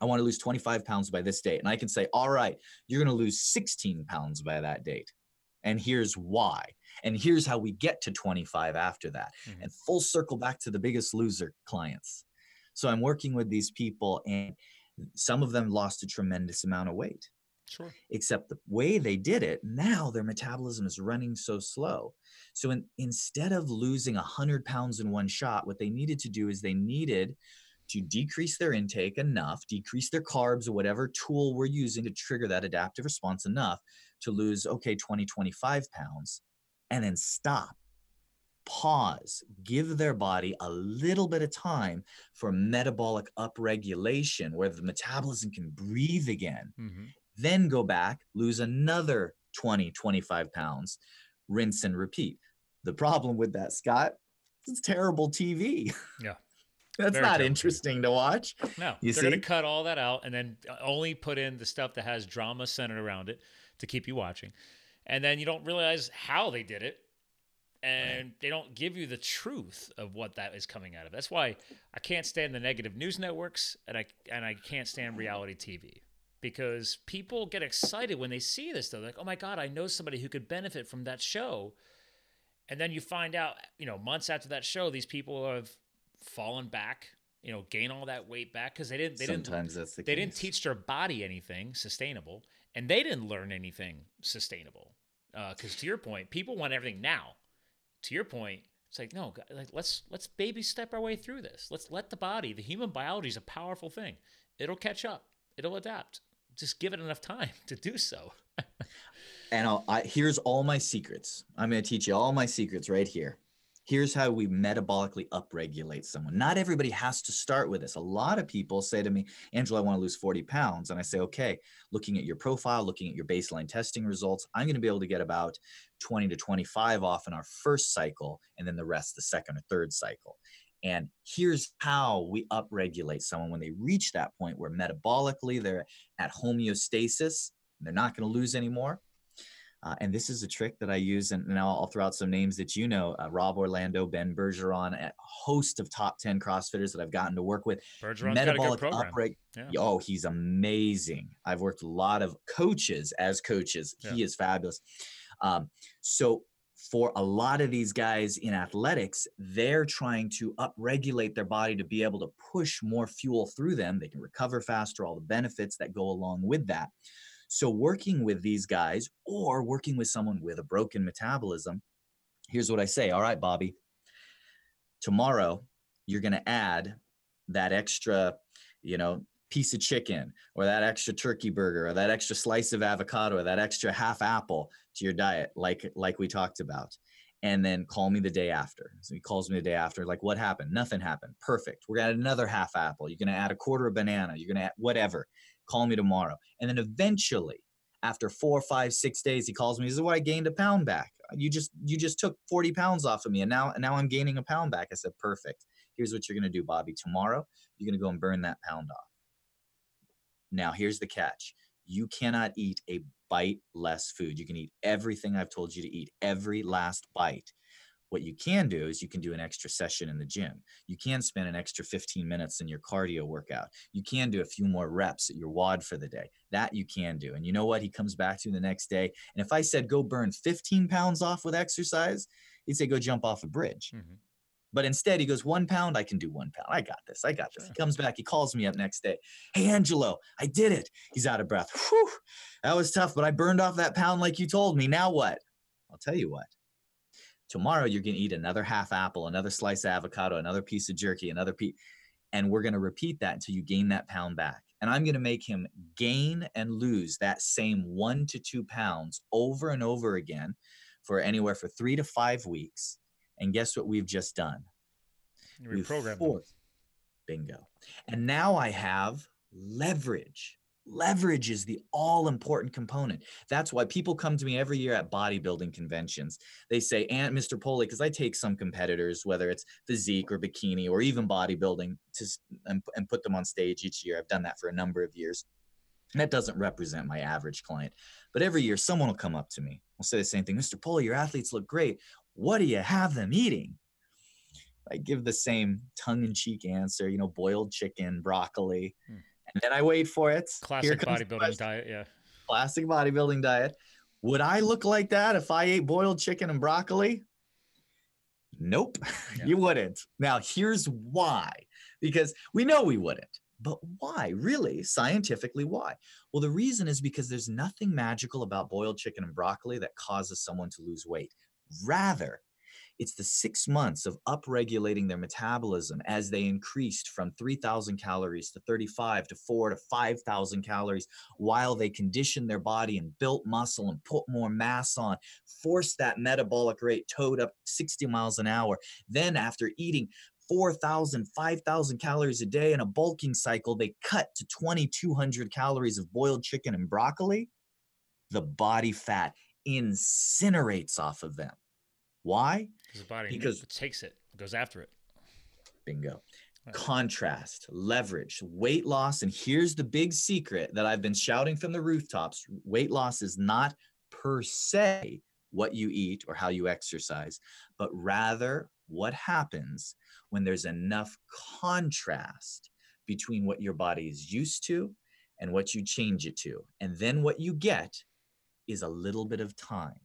I want to lose 25 pounds by this date. And I can say, all right, you're going to lose 16 pounds by that date. And here's why. And here's how we get to 25 after that. Mhm. And full circle back to the biggest loser clients. So I'm working with these people, and some of them lost a tremendous amount of weight. Sure. except the way they did it now their metabolism is running so slow. So in, instead of losing 100 pounds in one shot what they needed to do is they needed to decrease their intake enough decrease their carbs or whatever tool we're using to trigger that adaptive response enough to lose okay 20 25 pounds and then stop pause give their body a little bit of time for metabolic upregulation where the metabolism can breathe again hmm then go back, lose another 20, 25 pounds, rinse and repeat. The problem with that, Scott, it's terrible TV. Yeah. [laughs] That's Very not TV. interesting to watch. No, You they're going to cut all that out and then only put in the stuff that has drama centered around it to keep you watching. And then you don't realize how they did it. And they don't give you the truth of what that is coming out of. That's why I can't stand the negative news networks and I and I can't stand reality TV because people get excited when they see this. They're like, "Oh my god, I know somebody who could benefit from that show." And then you find out, you know, months after that show, these people have fallen back, you know, gain all that weight back because they didn't they didn't that's the they case. didn't teach their body anything sustainable, and they didn't learn anything sustainable. Uh, because to your point, people want everything now. To your point, it's like no, like let's let's baby step our way through this. Let's let the body, the human biology is a powerful thing. It'll catch up. It'll adapt. Just give it enough time [laughs] to do so. [laughs] And I'll, I, here's all my secrets. I'm going to teach you all my secrets right here. Here's how we metabolically upregulate someone. Not everybody has to start with this. A lot of people say to me, Angelo, I want to lose 40 pounds. And I say, okay, looking at your profile, looking at your baseline testing results, I'm going to be able to get about 20 to 25 off in our first cycle, and then the rest the second or third cycle. And here's how we upregulate someone when they reach that point where metabolically they're at homeostasis, they're not going to lose anymore. Uh, and this is a trick that I use, and now I'll throw out some names that you know: uh, Rob Orlando, Ben Bergeron, a host of top ten CrossFitters that I've gotten to work with. Bergeron's Metabolic got program. yeah. Oh, he's amazing. I've worked a lot of coaches as coaches. Yeah. He is fabulous. Um, so for a lot of these guys in athletics, they're trying to upregulate their body to be able to push more fuel through them. They can recover faster, all the benefits that go along with that. So, working with these guys or working with someone with a broken metabolism, here's what I say All right, Bobby, tomorrow you're going to add that extra, you know, piece of chicken or that extra turkey burger or that extra slice of avocado or that extra half apple to your diet like like we talked about. And then call me the day after. So he calls me the day after like what happened? Nothing happened. Perfect. We're gonna add another half apple. You're gonna add a quarter of banana. You're gonna add whatever Call me tomorrow. And then eventually, after four, five, six days, he calls me. He says, "Well, I gained a pound back. You just you just took 40 pounds off of me, and now and now I'm gaining a pound back." I said, "Perfect. Here's what you're gonna do, Bobby. Tomorrow, you're gonna go and burn that pound off." Now, here's the catch: you cannot eat a bite less food. You can eat everything I've told you to eat, every last bite. What you can do is you can do an extra session in the gym. You can spend an extra 15 minutes in your cardio workout. You can do a few more reps at your WOD for the day. That you can do. And you know what? He comes back to the next day. And if I said go burn 15 pounds off with exercise, he'd say go jump off a bridge. Mm-hmm. But instead, he goes, one pound, I can do one pound. I got this. I got this. He comes back. He calls me up next day. Hey, Angelo, I did it. He's out of breath. Whew, that was tough, but I burned off that pound like you told me. Now what? I'll tell you what. Tomorrow you're going to eat another half apple, another slice of avocado, another piece of jerky, another piece, and we're going to repeat that until you gain that pound back. And I'm going to make him gain and lose that same one to two pounds over and over again for anywhere for three to five weeks. And guess what we've just done? Reprogrammed. Bingo. And now I have leverage leverage is the all important component. That's why people come to me every year at bodybuilding conventions. They say, "And Mr. Poli, because I take some competitors, whether it's physique or bikini or even bodybuilding, to and, and put them on stage each year. I've done that for a number of years. And that doesn't represent my average client, but every year someone will come up to me. I'll say the same thing, Mr. Poli, your athletes look great. What do you have them eating? I give the same tongue-in-cheek answer, you know, boiled chicken, broccoli. Hmm and then I wait for it. Classic bodybuilding diet, yeah. Classic bodybuilding diet. Would I look like that if I ate boiled chicken and broccoli? Nope, [laughs] yeah. you wouldn't. Now, here's why because we know we wouldn't. But why? Really? Scientifically, why? Well, the reason is because there's nothing magical about boiled chicken and broccoli that causes someone to lose weight. Rather, it's the six months of upregulating their metabolism as they increased from 3,000 calories to 35 to 4 to 5,000 calories while they conditioned their body and built muscle and put more mass on, forced that metabolic rate towed up 60 miles an hour. Then, after eating 4,000, 5,000 calories a day in a bulking cycle, they cut to 2,200 calories of boiled chicken and broccoli. The body fat incinerates off of them. Why? His body because it takes it, goes after it. Bingo. Contrast, leverage, weight loss. And here's the big secret that I've been shouting from the rooftops weight loss is not per se what you eat or how you exercise, but rather what happens when there's enough contrast between what your body is used to and what you change it to. And then what you get is a little bit of time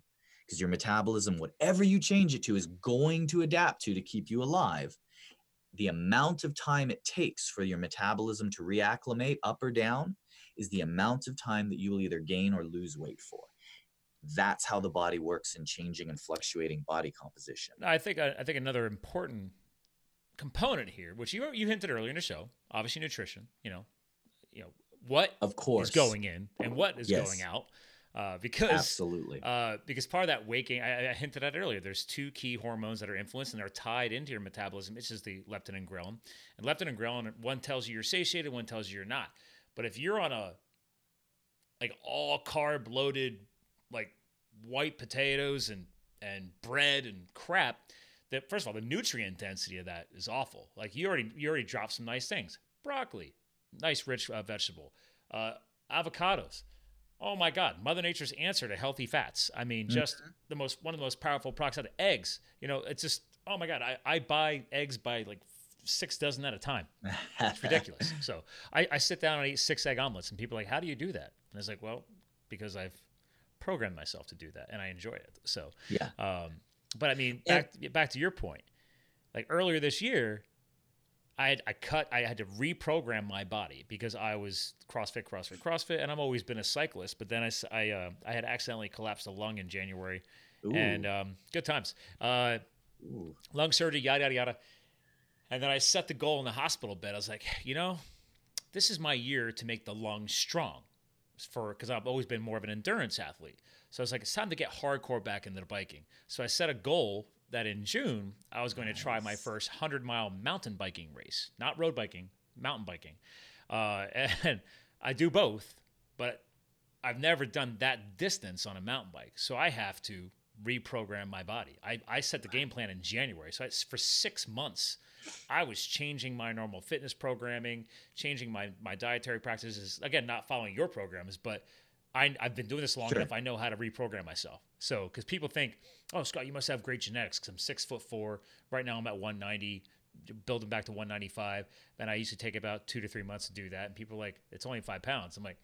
because your metabolism, whatever you change it to, is going to adapt to to keep you alive. The amount of time it takes for your metabolism to reacclimate up or down is the amount of time that you will either gain or lose weight for. That's how the body works in changing and fluctuating body composition. I think uh, I think another important component here, which you you hinted earlier in the show, obviously nutrition. You know, you know what of course is going in and what is yes. going out. Uh, because absolutely, uh, because part of that waking, I, I, hinted at earlier. There's two key hormones that are influenced and they're tied into your metabolism. It's just the leptin and ghrelin. And leptin and ghrelin, one tells you you're satiated, one tells you you're not. But if you're on a like all carb loaded, like white potatoes and and bread and crap, that first of all the nutrient density of that is awful. Like you already you already dropped some nice things, broccoli, nice rich uh, vegetable, uh, avocados. Oh my God, Mother Nature's answer to healthy fats. I mean, just mm-hmm. the most one of the most powerful products out of eggs. You know, it's just oh my God, I, I buy eggs by like six dozen at a time. It's [laughs] ridiculous. so I, I sit down and eat six egg omelets, and people are like, "How do you do that?" And it's like, well, because I've programmed myself to do that, and I enjoy it. So yeah. Um, but I mean, back and, back to your point. Like earlier this year, I had I cut I had to reprogram my body because I was CrossFit, CrossFit, CrossFit, and I've always been a cyclist. But then I I, uh, I had accidentally collapsed a lung in January, Ooh. and um, good times. Uh, lung surgery, yada yada yada. And then I set the goal in the hospital bed. I was like, you know, this is my year to make the lung strong, for because I've always been more of an endurance athlete. So I was like, it's time to get hardcore back into the biking. So I set a goal that in June I was going nice. to try my first hundred mile mountain biking race, not road biking, mountain biking, uh, [laughs] and I do both, but I've never done that distance on a mountain bike, so I have to reprogram my body. I, I set the game plan in January, so it's for six months. I was changing my normal fitness programming, changing my my dietary practices. Again, not following your programs, but I, have been doing this long sure. enough. I know how to reprogram myself. So, because people think, oh, Scott, you must have great genetics because I'm six foot four. Right now, I'm at 190, building back to 195. Then I used to take about two to three months to do that. And people are like, it's only five pounds. I'm like,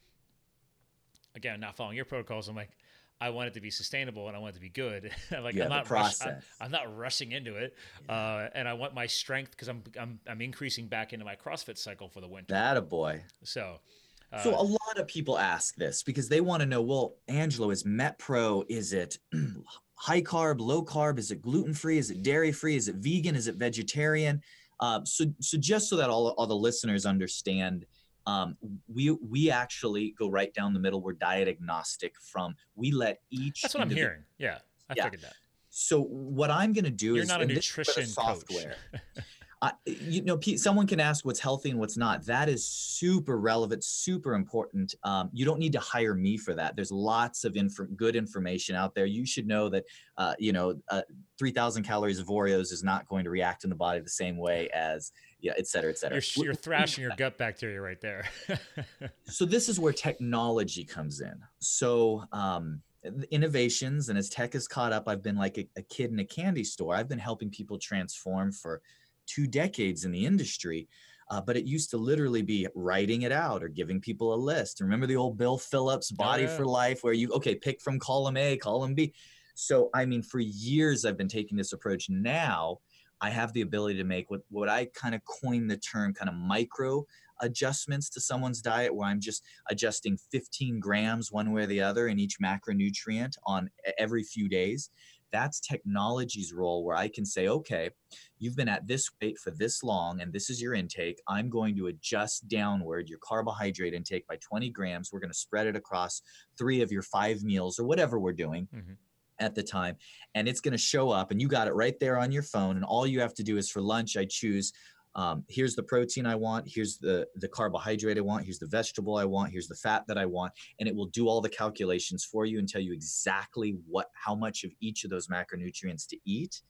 again, not following your protocols. I'm like, I want it to be sustainable and I want it to be good. [laughs] like you I'm not rush, I'm, I'm, not rushing into it, yeah. uh, and I want my strength because I'm, I'm I'm increasing back into my CrossFit cycle for the winter. That a boy. So uh, so a lot of people ask this because they want to know, well, Angelo, is MetPro, is it [clears throat] high carb, low carb? Is it gluten free? Is it dairy free? Is it vegan? Is it vegetarian? Uh, so, so just so that all, all the listeners understand, um, we we actually go right down the middle. We're diet agnostic. From we let each. That's what I'm hearing. Yeah, I yeah. figured that. So what I'm going to do You're is not a nutrition software. [laughs] uh, you know, someone can ask what's healthy and what's not. That is super relevant, super important. Um, you don't need to hire me for that. There's lots of inf- good information out there. You should know that, uh, you know, uh, 3,000 calories of Oreos is not going to react in the body the same way as, yeah, et cetera, et cetera. You're, you're thrashing your gut bacteria right there. [laughs] so this is where technology comes in. So, um, innovations and as tech has caught up i've been like a, a kid in a candy store i've been helping people transform for two decades in the industry. Uh, but it used to literally be writing it out or giving people a list. Remember the old Bill Phillips Body oh, yeah. for Life, where you, okay, pick from column A, column B. So, I mean, for years I've been taking this approach. Now I have the ability to make what, what I kind of coined the term kind of micro adjustments to someone's diet, where I'm just adjusting 15 grams one way or the other in each macronutrient on every few days that's technology's role where I can say, okay, you've been at this weight for this long and this is your intake. I'm going to adjust downward your carbohydrate intake by 20 grams. We're going to spread it across three of your five meals or whatever we're doing. Mm-hmm at the time and it's going to show up and you got it right there on your phone and all you have to do is for lunch i choose um, here's the protein I want, here's the the carbohydrate I want, here's the vegetable I want, here's the fat that I want, and it will do all the calculations for you and tell you exactly what how much of each of those macronutrients to eat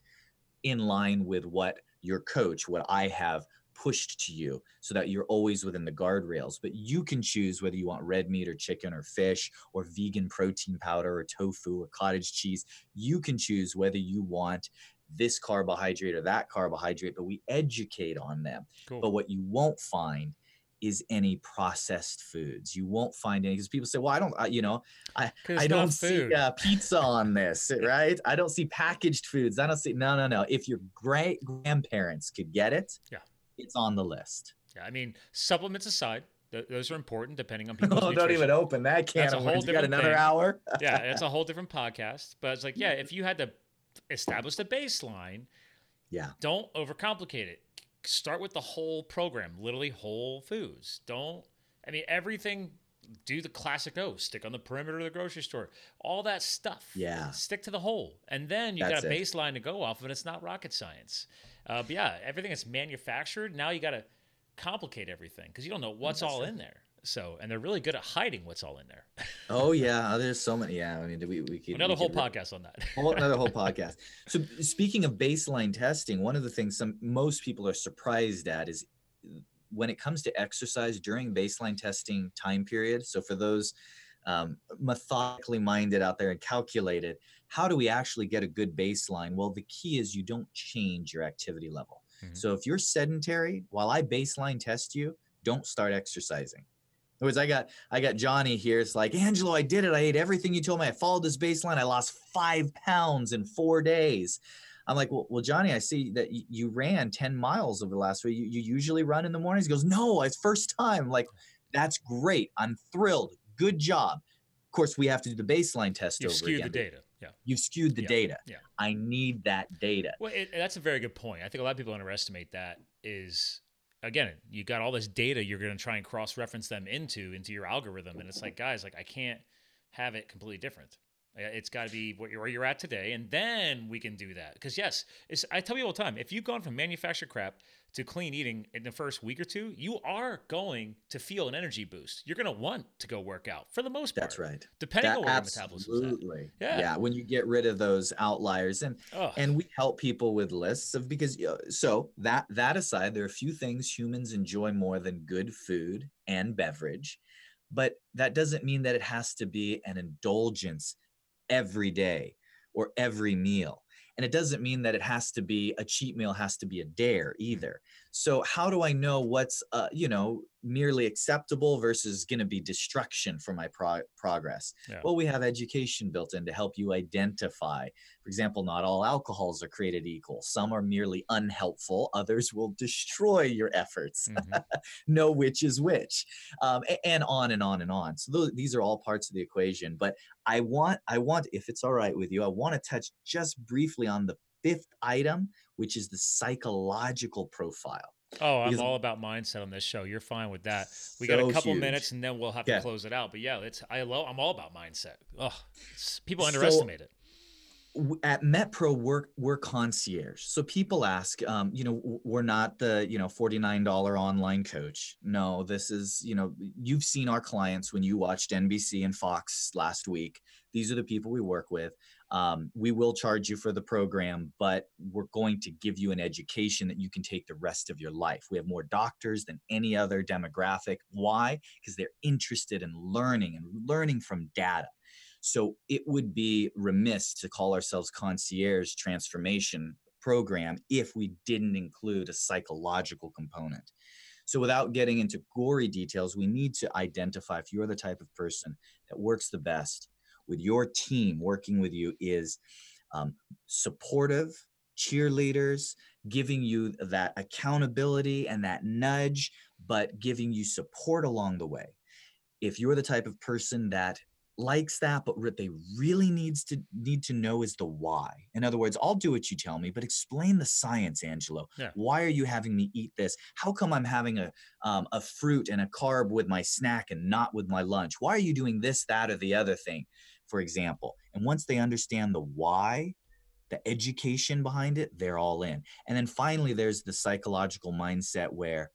in line with what your coach, what I have pushed to you so that you're always within the guardrails. But you can choose whether you want red meat or chicken or fish or vegan protein powder or tofu or cottage cheese. You can choose whether you want this carbohydrate or that carbohydrate, but we educate on them. Cool. But what you won't find is any processed foods. You won't find any because people say, "Well, I don't, I, you know, I I don't see uh, pizza on this, [laughs] right? I don't see packaged foods. I don't see no, no, no. If your great grandparents could get it, yeah, it's on the list. Yeah, I mean, supplements aside, th- those are important depending on [laughs] people's. oh, nutrition. don't even open that can. That's a whole different. Got another thing. hour. [laughs] yeah, it's a whole different podcast. But it's like, yeah, if you had to establish the baseline. Yeah. Don't overcomplicate it. Start with the whole program, literally whole foods. Don't I mean everything do the classic O, stick on the perimeter of the grocery store, all that stuff. Yeah. Stick to the whole. And then you That's got a it. baseline to go off of, and it's not rocket science. Uh, but yeah, everything that's manufactured, now you got to complicate everything because you don't know what's all in there. So, and they're really good at hiding what's all in there. [laughs] Oh yeah, there's so many. Yeah, I mean, we we could Another we whole could podcast on that. [laughs] whole another whole [laughs] podcast. So speaking of baseline testing, one of the things some most people are surprised at is when it comes to exercise during baseline testing time period. So for those um, methodically minded out there and calculated, how do we actually get a good baseline? Well, the key is you don't change your activity level. Mhm. So if you're sedentary, while I baseline test you, don't start exercising. In other words, I got I got Johnny here. It's like Angelo, I did it. I ate everything you told me. I followed this baseline. I lost five pounds in four days. I'm like, well, well, Johnny, I see that you ran 10 miles over the last week. You, you usually run in the mornings. He goes, no, it's first time. I'm like, that's great. I'm thrilled. Good job. Of course, we have to do the baseline test You've over skewed again. the data. Yeah. You've skewed the Yeah, data. yeah. I need that data. Well, it, that's a very good point. I think a lot of people underestimate that. Is again, you got all this data you're going to try and cross-reference them into into your algorithm, and it's like, guys, like I can't have it completely different. Uh, It's got to be what you're, where you're at today, and then we can do that. Because yes, I tell you all the time, if you've gone from manufactured crap to clean eating in the first week or two, you are going to feel an energy boost. You're going to want to go work out for the most part. That's right. Depending That on where your metabolism is at. absolutely. Yeah. Yeah. When you get rid of those outliers and Ugh. and we help people with lists of because so that that aside there are a few things humans enjoy more than good food and beverage but that doesn't mean that it has to be an indulgence every day or every meal and it doesn't mean that it has to be a cheat meal has to be a dare either so how do i know what's uh, you know merely acceptable versus going to be destruction for my pro- progress Yeah. well we have education built in to help you identify for example, not all alcohols are created equal. Some are merely unhelpful, others will destroy your efforts. Mhm. [laughs] know which is which, um, and on and on and on. So those, these are all parts of the equation. But I want, I want, if it's all right with you, I want to touch just briefly on the fifth item, which is the psychological profile. Oh, I'm Because- all about mindset on this show. You're fine with that. We got a couple huge. minutes and then we'll have Yeah. to close it out. But yeah, it's I love I'm all about mindset. Oh, people So- underestimate it. at MetPro, we're we're concierge. So people ask, um, you know, we're not the you know forty nine dollar online coach. No, this is you know you've seen our clients when you watched NBC and Fox last week. These are the people we work with. Um, we will charge you for the program, but we're going to give you an education that you can take the rest of your life. We have more doctors than any other demographic. Why? Because they're interested in learning and learning from data. So it would be remiss to call ourselves concierge transformation program if we didn't include a psychological component. So without getting into gory details, we need to identify if you're the type of person that works the best with your team working with you is um, supportive cheerleaders giving you that accountability and that nudge but giving you support along the way. If you're the type of person that likes that but what they really needs to need to know is the why. In other words i'll do what you tell me but explain the science angelo. Yeah. why are you having me eat this? How come i'm having a um, a fruit and a carb with my snack and not with my lunch? Why are you doing this that or the other thing for example and once they understand the why the education behind it they're all in. And then finally there's the psychological mindset where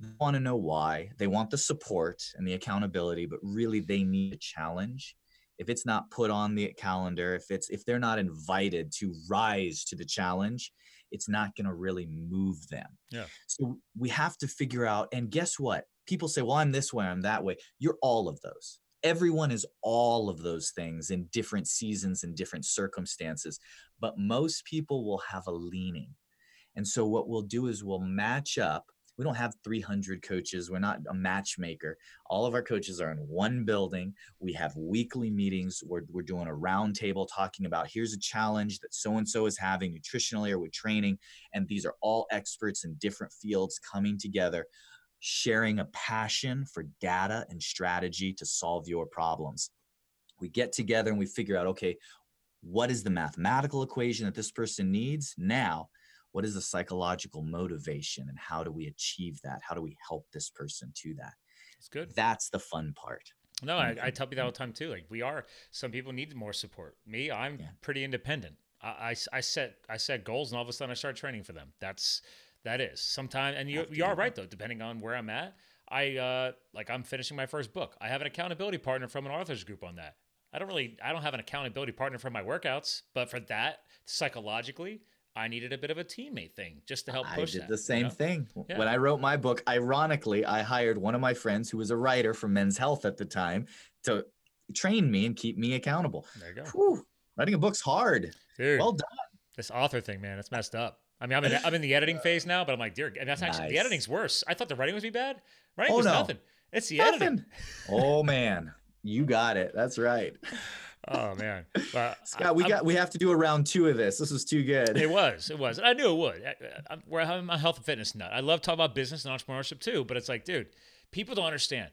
they want to know why they want the support and the accountability but really they need a challenge. If it's not put on the calendar if it's if they're not invited to rise to the challenge it's not going to really move them. Yeah. so we have to figure out and guess what? People say well i'm this way i'm that way. You're all of those everyone is all of those things in different seasons and different circumstances but most people will have a leaning. And so what we'll do is we'll match up. We don't have 300 coaches. We're not a matchmaker. All of our coaches are in one building. We have weekly meetings. We're, we're doing a round table talking about here's a challenge that so and so is having nutritionally or with training and these are all experts in different fields coming together sharing a passion for data and strategy to solve your problems we get together and we figure out okay what is the mathematical equation that this person needs now what is the psychological motivation and how do we achieve that how do we help this person to that It's good. That's the fun part. No, I, mm-hmm. I, tell people that all the time too. Like we are, some people need more support. Me, I'm yeah. pretty independent. I, I, I, set I set goals, and all of a sudden I start training for them. That's that is sometimes, and you you are right though. Depending on where I'm at, I uh, like I'm finishing my first book. I have an accountability partner from an authors group on that. I don't really I don't have an accountability partner for my workouts, but for that psychologically, I needed a bit of a teammate thing just to help push. I did that, the same you know? thing yeah. when I wrote my book. Ironically, I hired one of my friends who was a writer for Men's Health at the time to train me and keep me accountable. There you go. Whew, writing a book's hard. Dude, well done. This author thing, man, it's messed up. I mean, I'm in, I'm in the editing [laughs] phase now, but I'm like, dear, and that's actually nice. the editing's worse. I thought the writing was be bad. Writing oh, was no. nothing. It's the nothing. editing. oh man, you got it. That's right. [laughs] Oh man, but [laughs] Scott, we I'm, got we have to do a round two of this. This was too good. It was, it was. I knew it would. I, I, we're having a health and fitness nut. I love talking about business and entrepreneurship too, but it's like, dude, people don't understand.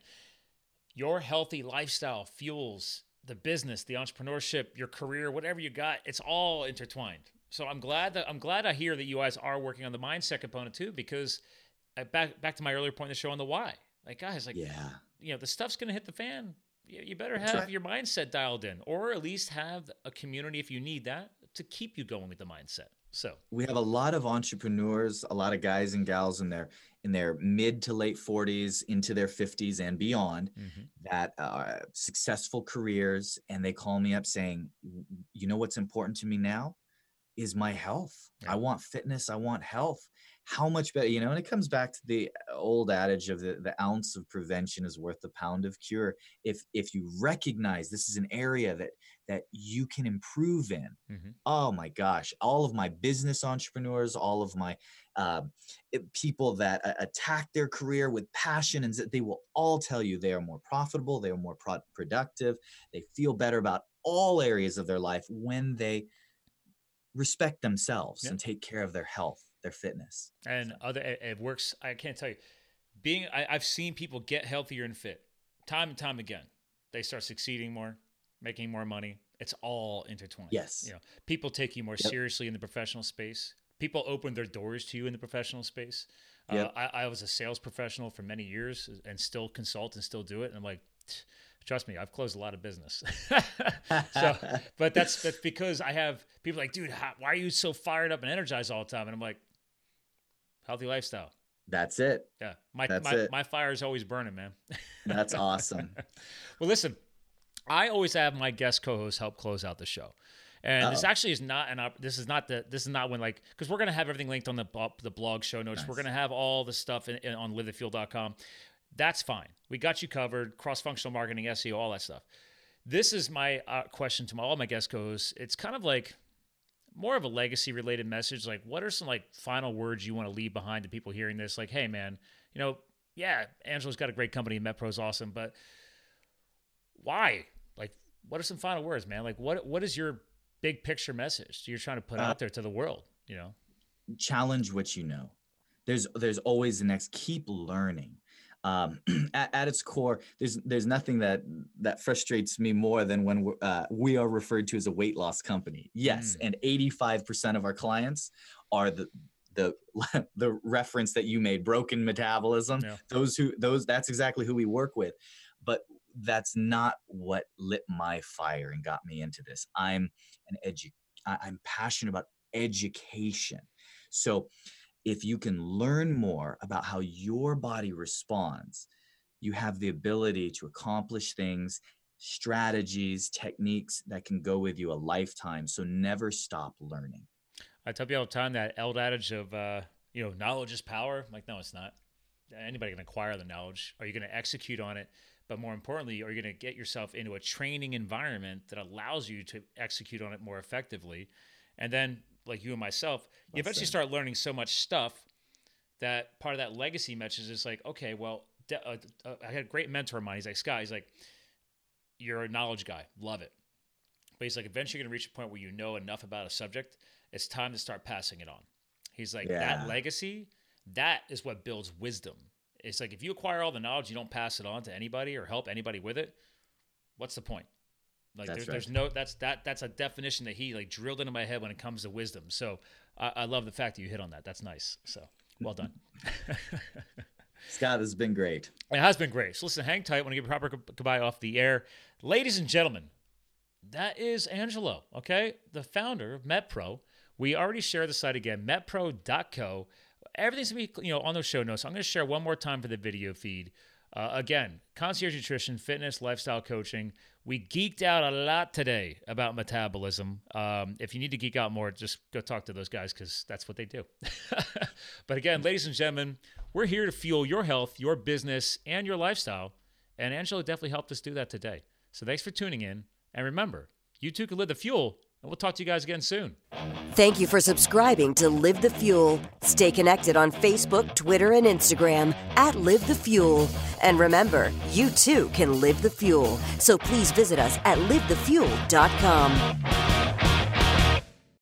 Your healthy lifestyle fuels the business, the entrepreneurship, your career, whatever you got. It's all intertwined. So I'm glad that I'm glad I hear that you guys are working on the mindset component too, because I, back back to my earlier point in the show on the why. Like guys, like yeah, you know, the stuff's gonna hit the fan. You better have right. your mindset dialed in, or at least have a community if you need that to keep you going with the mindset. So we have a lot of entrepreneurs, a lot of guys and gals in their in their mid to late 40s into their 50s and beyond mm-hmm. that are successful careers and they call me up saying you know what's important to me now is my health. Yeah. I want fitness. I want health. How much better, you know, and it comes back to the old adage of the, the ounce of prevention is worth a pound of cure. If if you recognize this is an area that that you can improve in, mm-hmm. oh my gosh, all of my business entrepreneurs, all of my uh, people that uh, attack their career with passion, and they will all tell you they are more profitable, they are more pro- productive, they feel better about all areas of their life when they respect themselves and take care of their health, their fitness. And other it, it works. I can't tell you. Being I, I've seen people get healthier and fit time and time again. They start succeeding more, making more money. It's all intertwined. Yes. You know, people take you more yep. seriously in the professional space. People open their doors to you in the professional space. Yep. Uh, I, I was a sales professional for many years and still consult and still do it. And I'm like, trust me, I've closed a lot of business. [laughs] so, [laughs] but that's that's because I have people like, dude, how, why are you so fired up and energized all the time? And I'm like, healthy lifestyle. That's it. Yeah, my that's my, it. my fire is always burning, man. [laughs] that's awesome. well, listen, I always have my guest co-host help close out the show. And Uh-oh. this oh. actually is not an op- this is not the this is not when like because we're gonna have everything linked on the the blog show notes. Nice. We're gonna have all the stuff in, in, on livethefuel.com. That's fine. We got you covered. Cross functional marketing, SEO, all that stuff. This is my uh, question to my, all my guest hosts. It's kind of like more of a legacy related message. Like, what are some like final words you want to leave behind to people hearing this? Like, hey, man, you know, yeah, Angelo's got a great company. MetPro's awesome, but why? Like, what are some final words, man? Like, what what is your big picture message you're trying to put uh, out there to the world? You know, challenge what you know. There's there's always the next. Keep learning um, [clears throat] at, at, its core, there's there's nothing that that frustrates me more than when uh, we are referred to as a weight loss company. Yes, mm. and 85% of our clients are the the [laughs] the reference that you made, broken metabolism. Yeah. Those who those that's exactly who we work with, but that's not what lit my fire and got me into this. I'm an edu I'm passionate about education. So if you can learn more about how your body responds, you have the ability to accomplish things, strategies, techniques that can go with you a lifetime. So never stop learning. I tell people all the time that old adage of, uh, you know, knowledge is power. I'm like, no, it's not. Anybody can acquire the knowledge. Are you going to execute on it? But more importantly, are you going to get yourself into a training environment that allows you to execute on it more effectively? And then like you and myself, you eventually start learning so much stuff that part of that legacy message is like, okay, well, de- uh, uh, I had a great mentor of mine. He's like, Scott, he's like, you're a knowledge guy, love it. But he's like, eventually you're gonna reach a point where you know enough about a subject. It's time to start passing it on. He's like, yeah. that legacy, that is what builds wisdom. It's like if you acquire all the knowledge, you don't pass it on to anybody or help anybody with it. What's the point? Like there's, right. there's no that's that that's a definition that he like drilled into my head when it comes to wisdom. So I, I love the fact that you hit on that. That's nice. So well done. [laughs] Scott, this has been great. It has been great. So listen, hang tight. I want to give a proper goodbye off the air. Ladies and gentlemen, that is Angelo, okay? The founder of MetPro. We already shared the site again, metpro.co. Everything's to be you know, on those show notes. I'm going to share one more time for the video feed. Uh, again, concierge nutrition, fitness, lifestyle coaching. We geeked out a lot today about metabolism. Um, if you need to geek out more, just go talk to those guys because that's what they do. [laughs] but again, ladies and gentlemen, we're here to fuel your health, your business, and your lifestyle. And Angelo definitely helped us do that today. So thanks for tuning in. And remember, you too can live the fuel. And we'll talk to you guys again soon. Thank you for subscribing to Live the Fuel. Stay connected on Facebook, Twitter, and Instagram at Live the Fuel. And remember, you too can live the fuel. So please visit us at livethefuel.com.